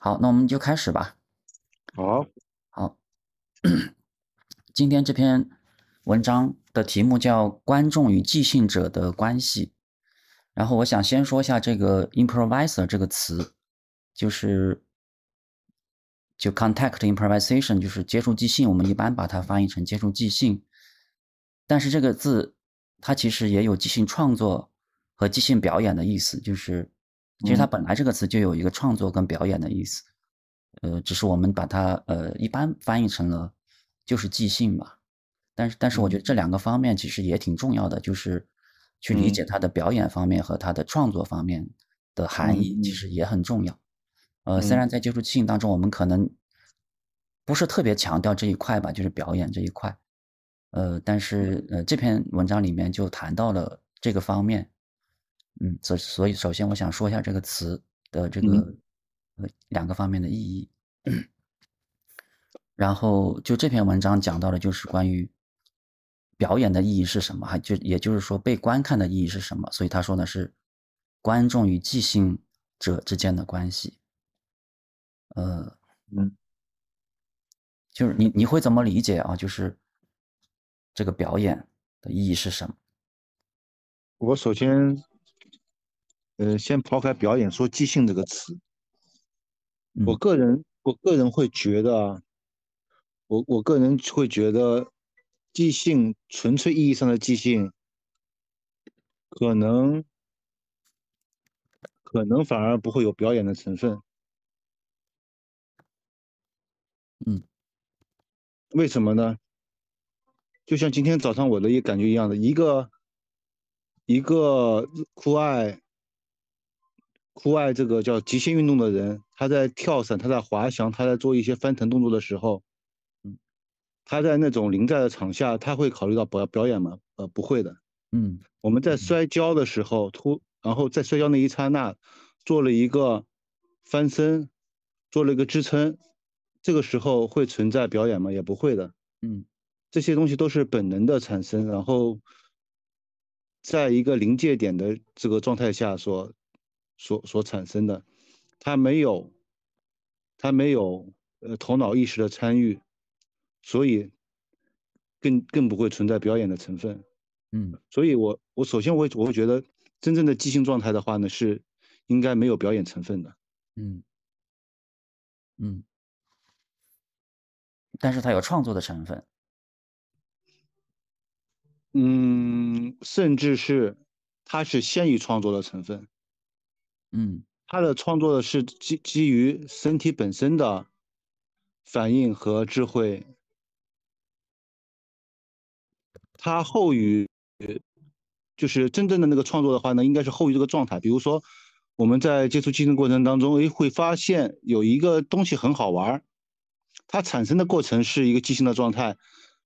好，那我们就开始吧。好，好，今天这篇文章的题目叫《观众与即兴者的关系》。然后我想先说一下这个 “improviser” 这个词，就是就 “contact improvisation”，就是接触即兴。我们一般把它翻译成接触即兴，但是这个字它其实也有即兴创作和即兴表演的意思，就是其实它本来这个词就有一个创作跟表演的意思。呃，只是我们把它呃一般翻译成了就是即兴吧，但是但是我觉得这两个方面其实也挺重要的，就是去理解它的表演方面和它的创作方面的含义，其实也很重要。呃，虽然在接触即兴当中，我们可能不是特别强调这一块吧，就是表演这一块，呃，但是呃这篇文章里面就谈到了这个方面，嗯，所所以首先我想说一下这个词的这个呃。两个方面的意义，然后就这篇文章讲到的，就是关于表演的意义是什么，还就也就是说被观看的意义是什么。所以他说的是观众与即兴者之间的关系。呃，嗯，就是你你会怎么理解啊？就是这个表演的意义是什么？我首先，呃，先抛开表演，说即兴这个词。我个人，我个人会觉得，我我个人会觉得，即兴纯粹意义上的即兴，可能可能反而不会有表演的成分。嗯，为什么呢？就像今天早上我的一个感觉一样的，一个一个酷爱。酷爱这个叫极限运动的人，他在跳伞，他在滑翔，他在做一些翻腾动作的时候，嗯，他在那种临在的场下，他会考虑到表表演吗？呃，不会的。嗯，我们在摔跤的时候突，然后在摔跤那一刹那，做了一个翻身，做了一个支撑，这个时候会存在表演吗？也不会的。嗯，这些东西都是本能的产生，然后在一个临界点的这个状态下所。所所产生的，他没有，他没有呃头脑意识的参与，所以更更不会存在表演的成分。嗯，所以我我首先我我会觉得，真正的即兴状态的话呢，是应该没有表演成分的。嗯嗯，但是它有创作的成分。嗯，甚至是它是先于创作的成分。嗯，他的创作的是基基于身体本身的反应和智慧，他后于就是真正的那个创作的话呢，应该是后于这个状态。比如说我们在接触即兴过程当中，诶，会发现有一个东西很好玩儿，它产生的过程是一个即兴的状态，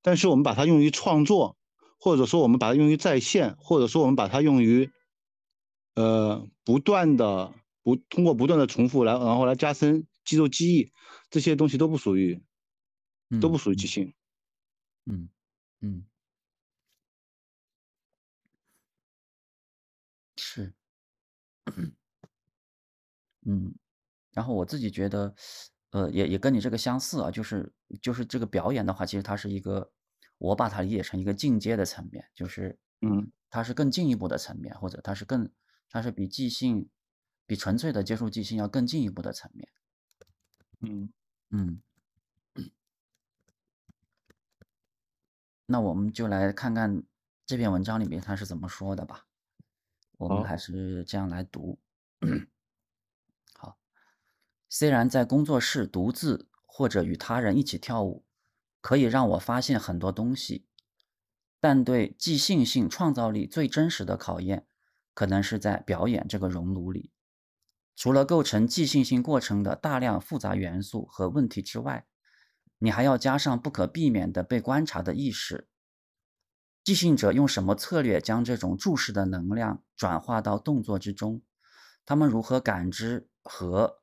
但是我们把它用于创作，或者说我们把它用于再现，或者说我们把它用于。呃，不断的不通过不断的重复来，然后来加深肌肉记忆，这些东西都不属于，都不属于即兴。嗯嗯，是，嗯，然后我自己觉得，呃，也也跟你这个相似啊，就是就是这个表演的话，其实它是一个，我把它理解成一个进阶的层面，就是嗯，它是更进一步的层面，或者它是更。它是比即兴，比纯粹的接触即兴要更进一步的层面。嗯嗯，那我们就来看看这篇文章里面他是怎么说的吧。我们还是这样来读。好，虽然在工作室独自或者与他人一起跳舞，可以让我发现很多东西，但对即兴性创造力最真实的考验。可能是在表演这个熔炉里，除了构成即兴性过程的大量复杂元素和问题之外，你还要加上不可避免的被观察的意识。即兴者用什么策略将这种注视的能量转化到动作之中？他们如何感知和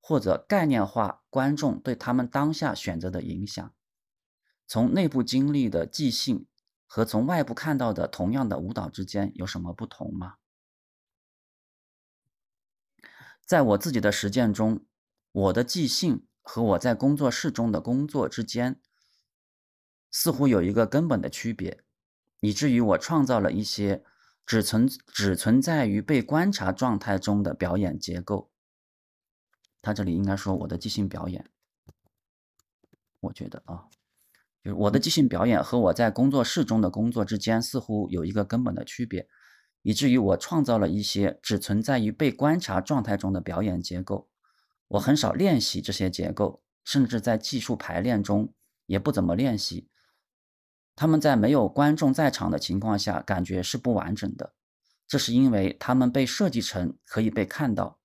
或者概念化观众对他们当下选择的影响？从内部经历的即兴。和从外部看到的同样的舞蹈之间有什么不同吗？在我自己的实践中，我的即兴和我在工作室中的工作之间似乎有一个根本的区别，以至于我创造了一些只存只存在于被观察状态中的表演结构。他这里应该说我的即兴表演，我觉得啊，就是我的即兴表演和我在工作室中的工作之间似乎有一个根本的区别，以至于我创造了一些只存在于被观察状态中的表演结构。我很少练习这些结构，甚至在技术排练中也不怎么练习。他们在没有观众在场的情况下，感觉是不完整的。这是因为他们被设计成可以被看到。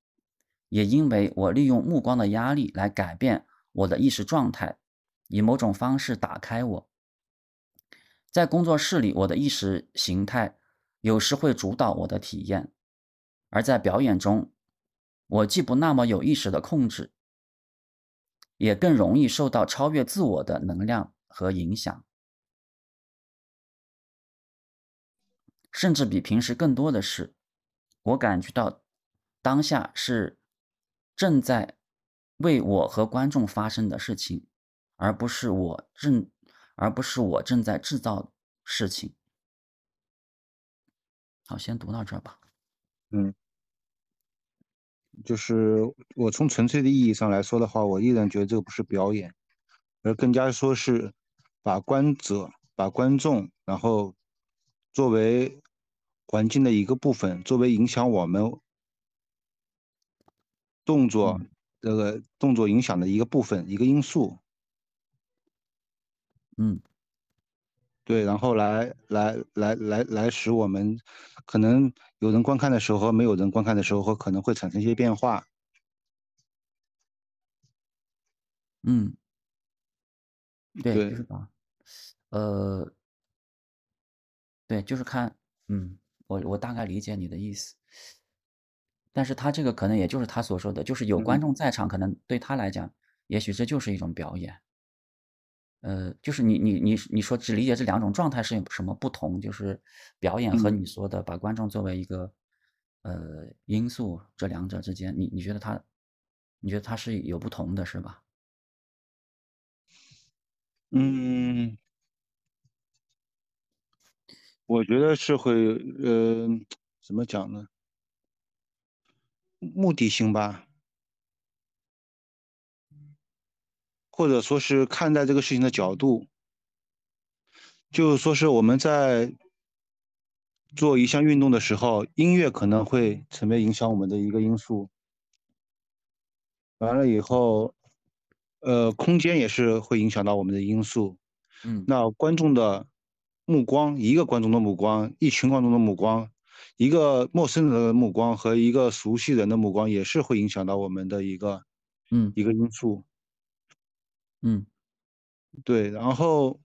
也因为我利用目光的压力来改变我的意识状态，以某种方式打开我。在工作室里，我的意识形态有时会主导我的体验；而在表演中，我既不那么有意识的控制，也更容易受到超越自我的能量和影响，甚至比平时更多的是，我感觉到当下是。正在为我和观众发生的事情，而不是我正，而不是我正在制造事情。好，先读到这儿吧。嗯，就是我从纯粹的意义上来说的话，我依然觉得这个不是表演，而更加说是把观者、把观众，然后作为环境的一个部分，作为影响我们。动作这个动作影响的一个部分，一个因素，嗯，对，然后来来来来来使我们可能有人观看的时候和没有人观看的时候，和可能会产生一些变化，嗯，对，就是把，呃，对，就是看，嗯，我我大概理解你的意思。但是他这个可能也就是他所说的，就是有观众在场，可能对他来讲，也许这就是一种表演。呃，就是你你你你说只理解这两种状态是有什么不同？就是表演和你说的把观众作为一个呃因素，这两者之间，你你觉得它，你觉得它是有不同的是吧？嗯，我觉得是会，呃，怎么讲呢？目的性吧，或者说是看待这个事情的角度，就是说是我们在做一项运动的时候，音乐可能会成为影响我们的一个因素。完了以后，呃，空间也是会影响到我们的因素。嗯，那观众的目光，一个观众的目光，一群观众的目光。一个陌生人的目光和一个熟悉人的目光也是会影响到我们的一个，嗯，一个因素。嗯，对。然后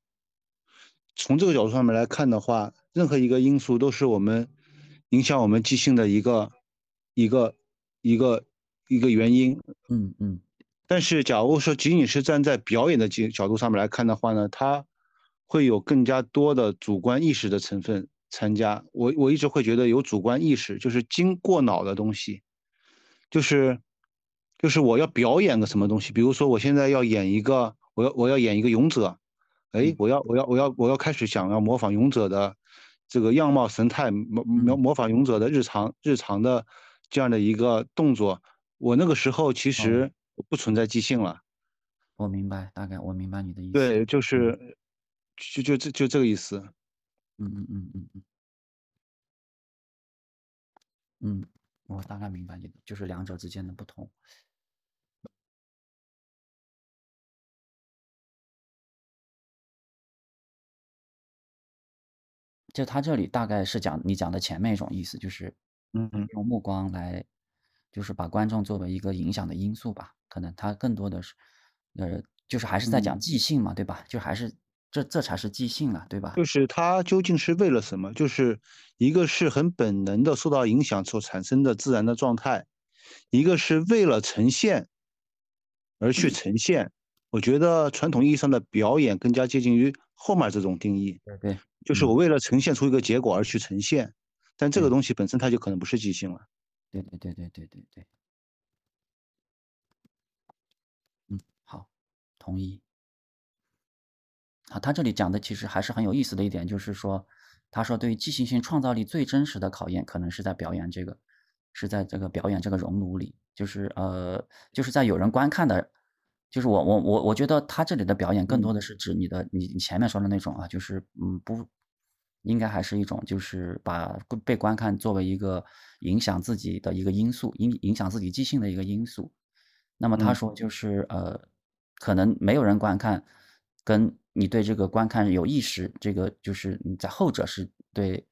从这个角度上面来看的话，任何一个因素都是我们影响我们即兴的一个一个一个一个原因。嗯嗯。但是，假如说仅仅是站在表演的角角度上面来看的话呢，它会有更加多的主观意识的成分。参加我我一直会觉得有主观意识，就是经过脑的东西，就是就是我要表演个什么东西，比如说我现在要演一个，我要我要演一个勇者，哎，我要我要我要我要开始想要模仿勇者的这个样貌神态，模模模仿勇者的日常日常的这样的一个动作，我那个时候其实不存在即兴了。我明白，大概我明白你的意思。对，就是就就这就这个意思。嗯嗯嗯嗯嗯，嗯，我大概明白你的，就是两者之间的不同。就他这里大概是讲你讲的前面一种意思，就是嗯用目光来，就是把观众作为一个影响的因素吧。可能他更多的是，呃，就是还是在讲即兴嘛，对吧？就还是。这这才是即兴了，对吧？就是他究竟是为了什么？就是一个是很本能的受到影响所产生的自然的状态，一个是为了呈现而去呈现。我觉得传统意义上的表演更加接近于后面这种定义。对对，就是我为了呈现出一个结果而去呈现，但这个东西本身它就可能不是即兴了。对对对对对对对。嗯，好同意。啊，他这里讲的其实还是很有意思的一点，就是说，他说对于即兴性创造力最真实的考验，可能是在表演这个，是在这个表演这个熔炉里，就是呃，就是在有人观看的，就是我我我我觉得他这里的表演更多的是指你的你你前面说的那种啊，就是嗯不，应该还是一种就是把被观看作为一个影响自己的一个因素，影影响自己即兴的一个因素。那么他说就是呃，可能没有人观看，跟你对这个观看有意识，这个就是你在后者是对，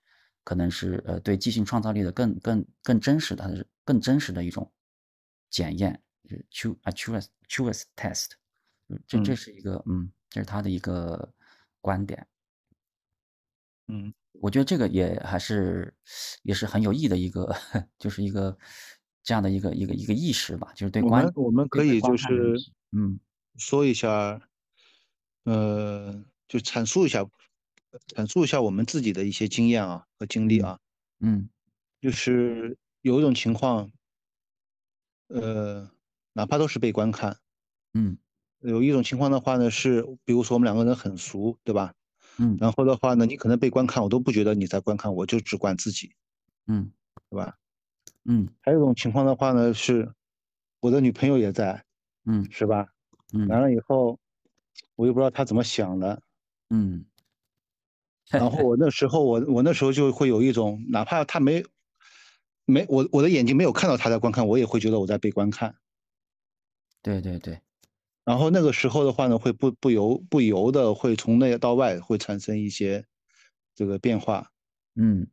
可能是呃对即兴创造力的更更更真实的，更真实的一种检验，就啊 truest truest test，这这是一个嗯，这是他的一个观点，嗯，我觉得这个也还是也是很有益的一个，就是一个这样的一个一个一个意识吧，就是对观我们可以就是嗯说一下。呃，就阐述一下，阐述一下我们自己的一些经验啊和经历啊。嗯，就是有一种情况，呃，哪怕都是被观看，嗯，有一种情况的话呢，是比如说我们两个人很熟，对吧？嗯，然后的话呢，你可能被观看，我都不觉得你在观看，我就只管自己，嗯，对吧？嗯，还有一种情况的话呢，是我的女朋友也在，嗯，是吧？嗯，完了以后。我又不知道她怎么想的，嗯，然后我那时候我我那时候就会有一种，哪怕他没没我我的眼睛没有看到他在观看，我也会觉得我在被观看。对对对。然后那个时候的话呢，会不不由不由的会从内到外会产生一些这个变化。嗯，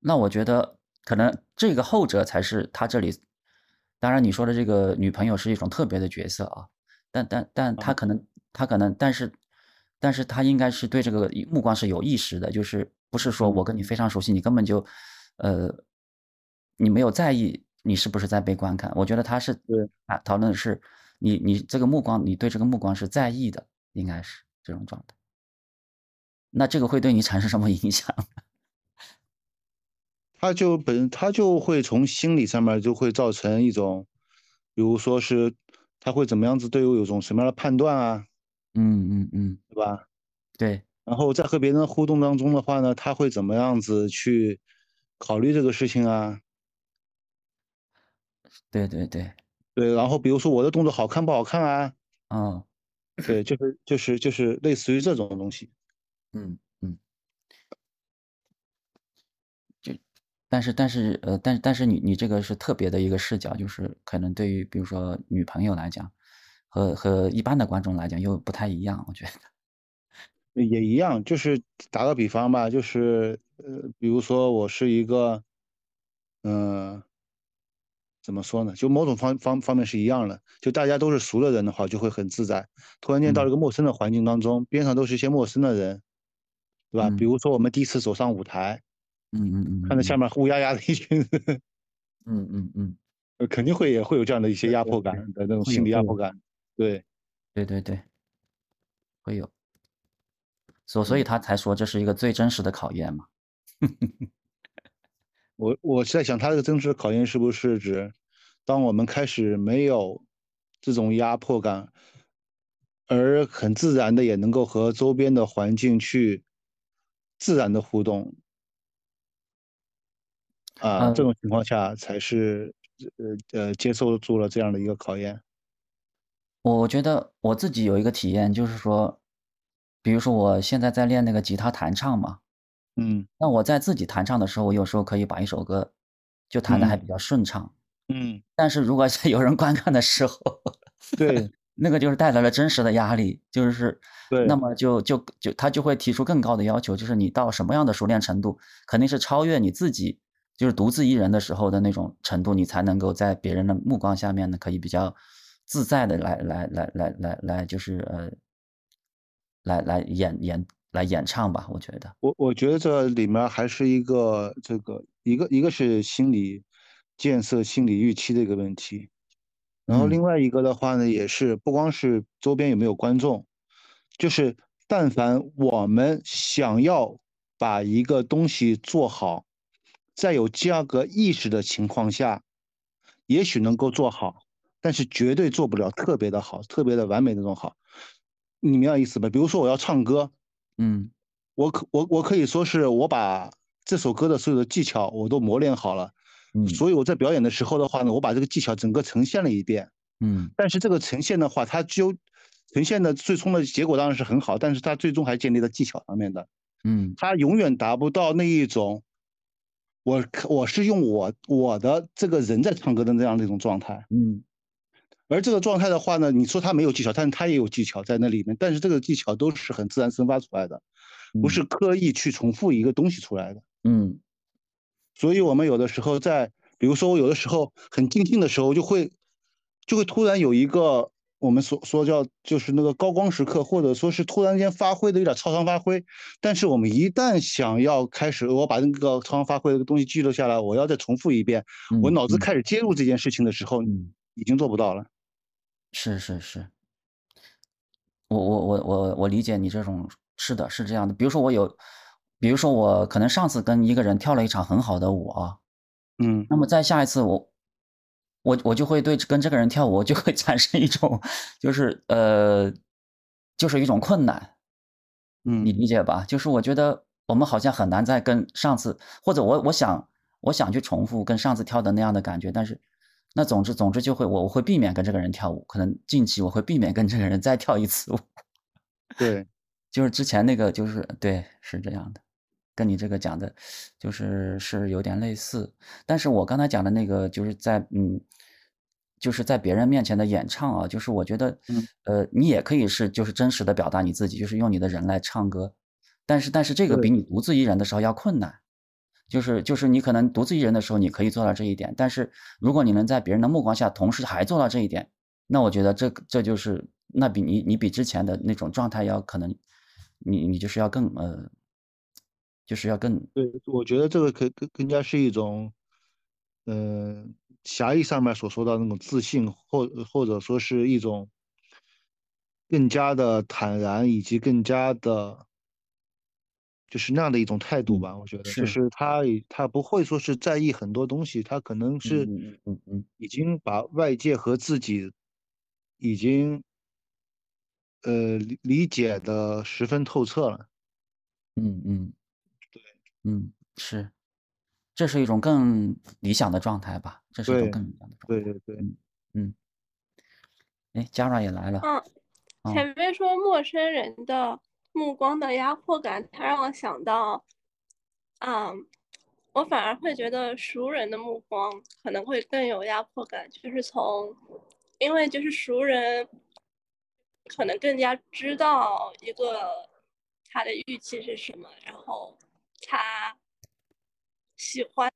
那我觉得可能这个后者才是他这里，当然你说的这个女朋友是一种特别的角色啊。但但但他可能他可能，但是但是他应该是对这个目光是有意识的，就是不是说我跟你非常熟悉，你根本就，呃，你没有在意你是不是在被观看。我觉得他是对啊，讨论的是你你这个目光，你对这个目光是在意的，应该是这种状态。那这个会对你产生什么影响？他就本他就会从心理上面就会造成一种，比如说是。他会怎么样子对我有种什么样的判断啊？嗯嗯嗯，对吧？对。然后在和别人的互动当中的话呢，他会怎么样子去考虑这个事情啊？对对对对。然后比如说我的动作好看不好看啊？嗯，对，就是就是就是类似于这种东西。嗯嗯。就，但是但是呃，但但是你你这个是特别的一个视角，就是可能对于比如说女朋友来讲，和和一般的观众来讲又不太一样，我觉得。也一样，就是打个比方吧，就是呃，比如说我是一个，嗯，怎么说呢？就某种方方方面是一样的，就大家都是熟的人的话，就会很自在。突然间到一个陌生的环境当中，边上都是一些陌生的人，对吧？比如说我们第一次走上舞台。嗯嗯嗯，看着下面乌压压的一群人，嗯嗯嗯，肯定会也会有这样的一些压迫感的那种心理压迫感，对，对对对，会有，所所以他才说这是一个最真实的考验嘛。我我是在想，他这个真实的考验是不是指，当我们开始没有这种压迫感，而很自然的也能够和周边的环境去自然的互动。啊，这种情况下才是呃呃接受住了这样的一个考验。我觉得我自己有一个体验，就是说，比如说我现在在练那个吉他弹唱嘛，嗯，那我在自己弹唱的时候，我有时候可以把一首歌就弹的还比较顺畅，嗯，但是如果在有人观看的时候，对，那个就是带来了真实的压力，就是对，那么就就就他就会提出更高的要求，就是你到什么样的熟练程度，肯定是超越你自己。就是独自一人的时候的那种程度，你才能够在别人的目光下面呢，可以比较自在的来来来来来来，就是呃，来来演演来演唱吧。我觉得，我我觉得这里面还是一个这个一个一个是心理建设、心理预期的一个问题，然后另外一个的话呢，也是不光是周边有没有观众，就是但凡我们想要把一个东西做好。在有这样个意识的情况下，也许能够做好，但是绝对做不了特别的好，特别的完美那种好。你明白意思吧？比如说我要唱歌，嗯我可我我可以说是我把这首歌的所有的技巧我都磨练好了，嗯。所以我在表演的时候的话呢，我把这个技巧整个呈现了一遍。嗯。但是这个呈现的话，它就呈现的最终的结果当然是很好，但是它最终还建立在技巧上面的，嗯。它永远达不到那一种，我我是用我我的这个人在唱歌的那样的一种状态。嗯。而这个状态的话呢，你说他没有技巧，但是他也有技巧在那里面，但是这个技巧都是很自然生发出来的，不是刻意去重复一个东西出来的。嗯所以我们有的时候在，比如说我有的时候很尽兴的时候，就会就会突然有一个我们所说叫就是那个高光时刻，或者说是突然间发挥的有点超常发挥。但是我们一旦想要开始，我把那个超常发挥的东西记录下来，我要再重复一遍，我嗯脑子嗯开始接入这件事情的时候，嗯已经做不到了。是是是，我我我我我理解你这种是的，是这样的。比如说我有，比如说我可能上次跟一个人跳了一场很好的舞啊，嗯那么再下一次我我我就会对跟这个人跳舞，我就会产生一种就是呃，就是一种困难，嗯你嗯理解吧？就是我觉得我们好像很难再跟上次，或者我我想我想去重复跟上次跳的那样的感觉，但是那总之总之就会我我会避免跟这个人跳舞，可能近期我会避免跟这个人再跳一次舞。对，就是之前那个，就是对，是这样的，跟你这个讲的，就是是有点类似。但是我刚才讲的那个，就是在嗯，就是在别人面前的演唱啊，就是我觉得，嗯呃，你也可以是就是真实的表达你自己，就是用你的人来唱歌，但是但是这个比你独自一人的时候要困难。就是就是你可能独自一人的时候，你可以做到这一点，但是如果你能在别人的目光下同时还做到这一点，那我觉得这这就是那比你你比之前的那种状态要可能，你你就是要更呃，就是要更对，我觉得这个可更更加是一种，呃，狭义上面所说的那种自信，或或者说是一种更加的坦然，以及更加的，就是那样的一种态度吧。我觉得，就是是他也他不会说是在意很多东西，他可能是嗯嗯嗯嗯已经把外界和自己已经呃理理解的十分透彻了。嗯嗯，对，嗯是，这是一种更理想的状态吧，这是一种对更理想的状态。对对对，嗯嗯，哎，Jara 也来了，嗯，哦前面说陌生人的目光的压迫感，它让我想到，嗯，我反而会觉得熟人的目光可能会更有压迫感，就是从，因为就是熟人，可能更加知道一个他的预期是什么，然后他喜欢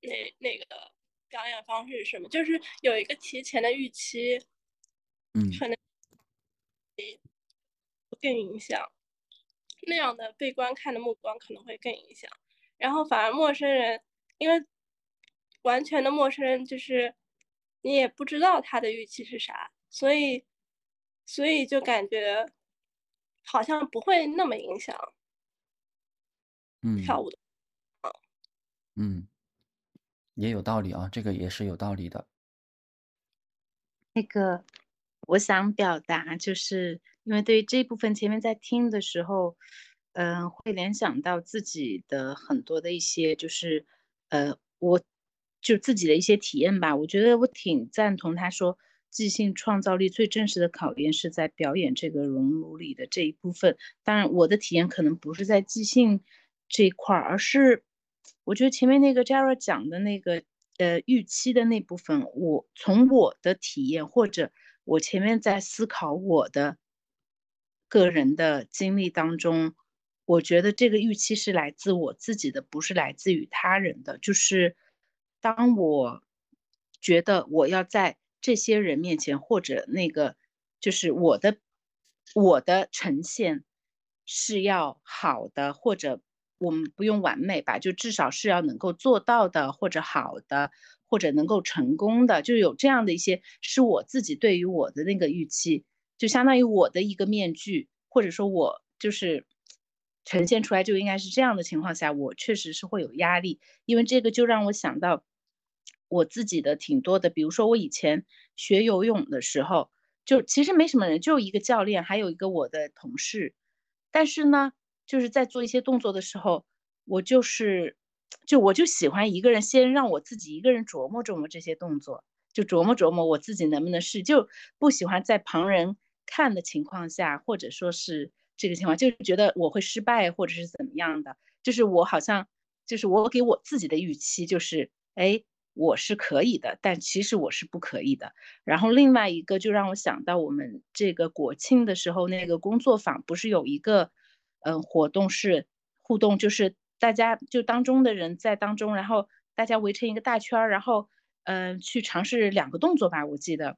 那那个表演方式是什么，就是有一个提前的预期。嗯。可能更影响那样的被观看的目光可能会更影响，然后反而陌生人，因为完全的陌生人就是你也不知道他的预期是啥，所以所以就感觉好像不会那么影响。嗯跳舞的。嗯，也有道理啊，这个也是有道理的。那个，我想表达，就是因为对于这部分前面在听的时候，嗯、会联想到自己的很多的一些，就是呃，我就自己的一些体验吧。我觉得我挺赞同他说，即兴创造力最真实的考验是在表演这个熔炉里的这一部分。当然，我的体验可能不是在即兴这一块儿，而是我觉得前面那个 Jara 讲的那个呃预期的那部分，我从我的体验或者我前面在思考我的个人的经历当中，我觉得这个预期是来自我自己的，不是来自于他人的。就是当我觉得我要在这些人面前，或者那个就是我的我的呈现是要好的，或者我们不用完美吧，就至少是要能够做到的，或者好的，或者能够成功的，就有这样的一些是我自己对于我的那个预期，就相当于我的一个面具，或者说我就是呈现出来就应该是这样的情况下，我确实是会有压力，因为这个就让我想到。我自己的挺多的，比如说我以前学游泳的时候，就其实没什么人，就一个教练，还有一个我的同事。但是呢，就是在做一些动作的时候，我就是，就我就喜欢一个人先让我自己一个人琢磨琢磨这些动作，就琢磨琢磨我自己能不能试，就不喜欢在旁人看的情况下，或者说是这个情况，就觉得我会失败或者是怎么样的，就是我好像就是我给我自己的预期就是，哎，我是可以的，但其实我是不可以的。然后另外一个就让我想到我们这个国庆的时候那个工作坊，不是有一个。嗯，活动是互动，就是大家就当中的人在当中，然后大家围成一个大圈儿，然后嗯去尝试两个动作吧，我记得。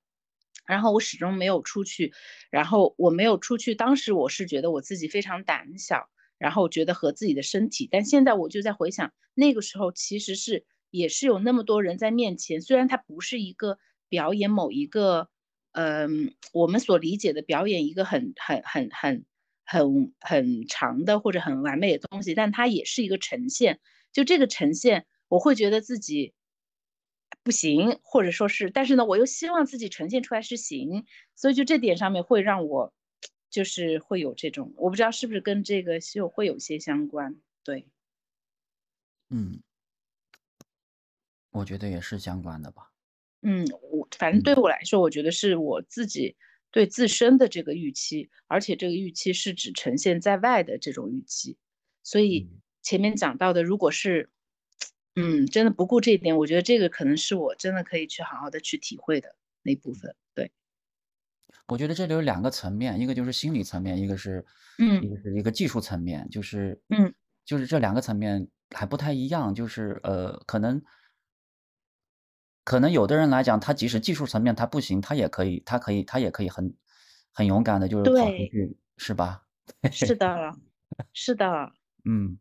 然后我始终没有出去，然后我没有出去，当时我是觉得我自己非常胆小，然后觉得和自己的身体。但现在我就在回想那个时候，其实是也是有那么多人在面前，虽然它不是一个表演某一个嗯我们所理解的表演一个很很很很。很很长的或者很完美的东西，但它也是一个呈现。就这个呈现，我会觉得自己不行，或者说是，但是呢，我又希望自己呈现出来是行，所以就这点上面会让我就是会有这种，我不知道是不是跟这个秀会有些相关。对，嗯，我觉得也是相关的吧。嗯，我反正对我来说，我觉得是我自己。对自身的这个预期，而且这个预期是指呈现在外的这种预期，所以前面讲到的，如果是，嗯，真的不顾这一点，我觉得这个可能是我真的可以去好好的去体会的那部分。对，我觉得这里有两个层面，一个就是心理层面，一个是，嗯，一个是一个技术层面，就是，嗯，就是这两个层面还不太一样，就是呃，可能。可能有的人来讲，他即使技术层面他不行，他也可以，他可以，他也可以很很勇敢的，就是跑出去，是吧？是的，是的。嗯，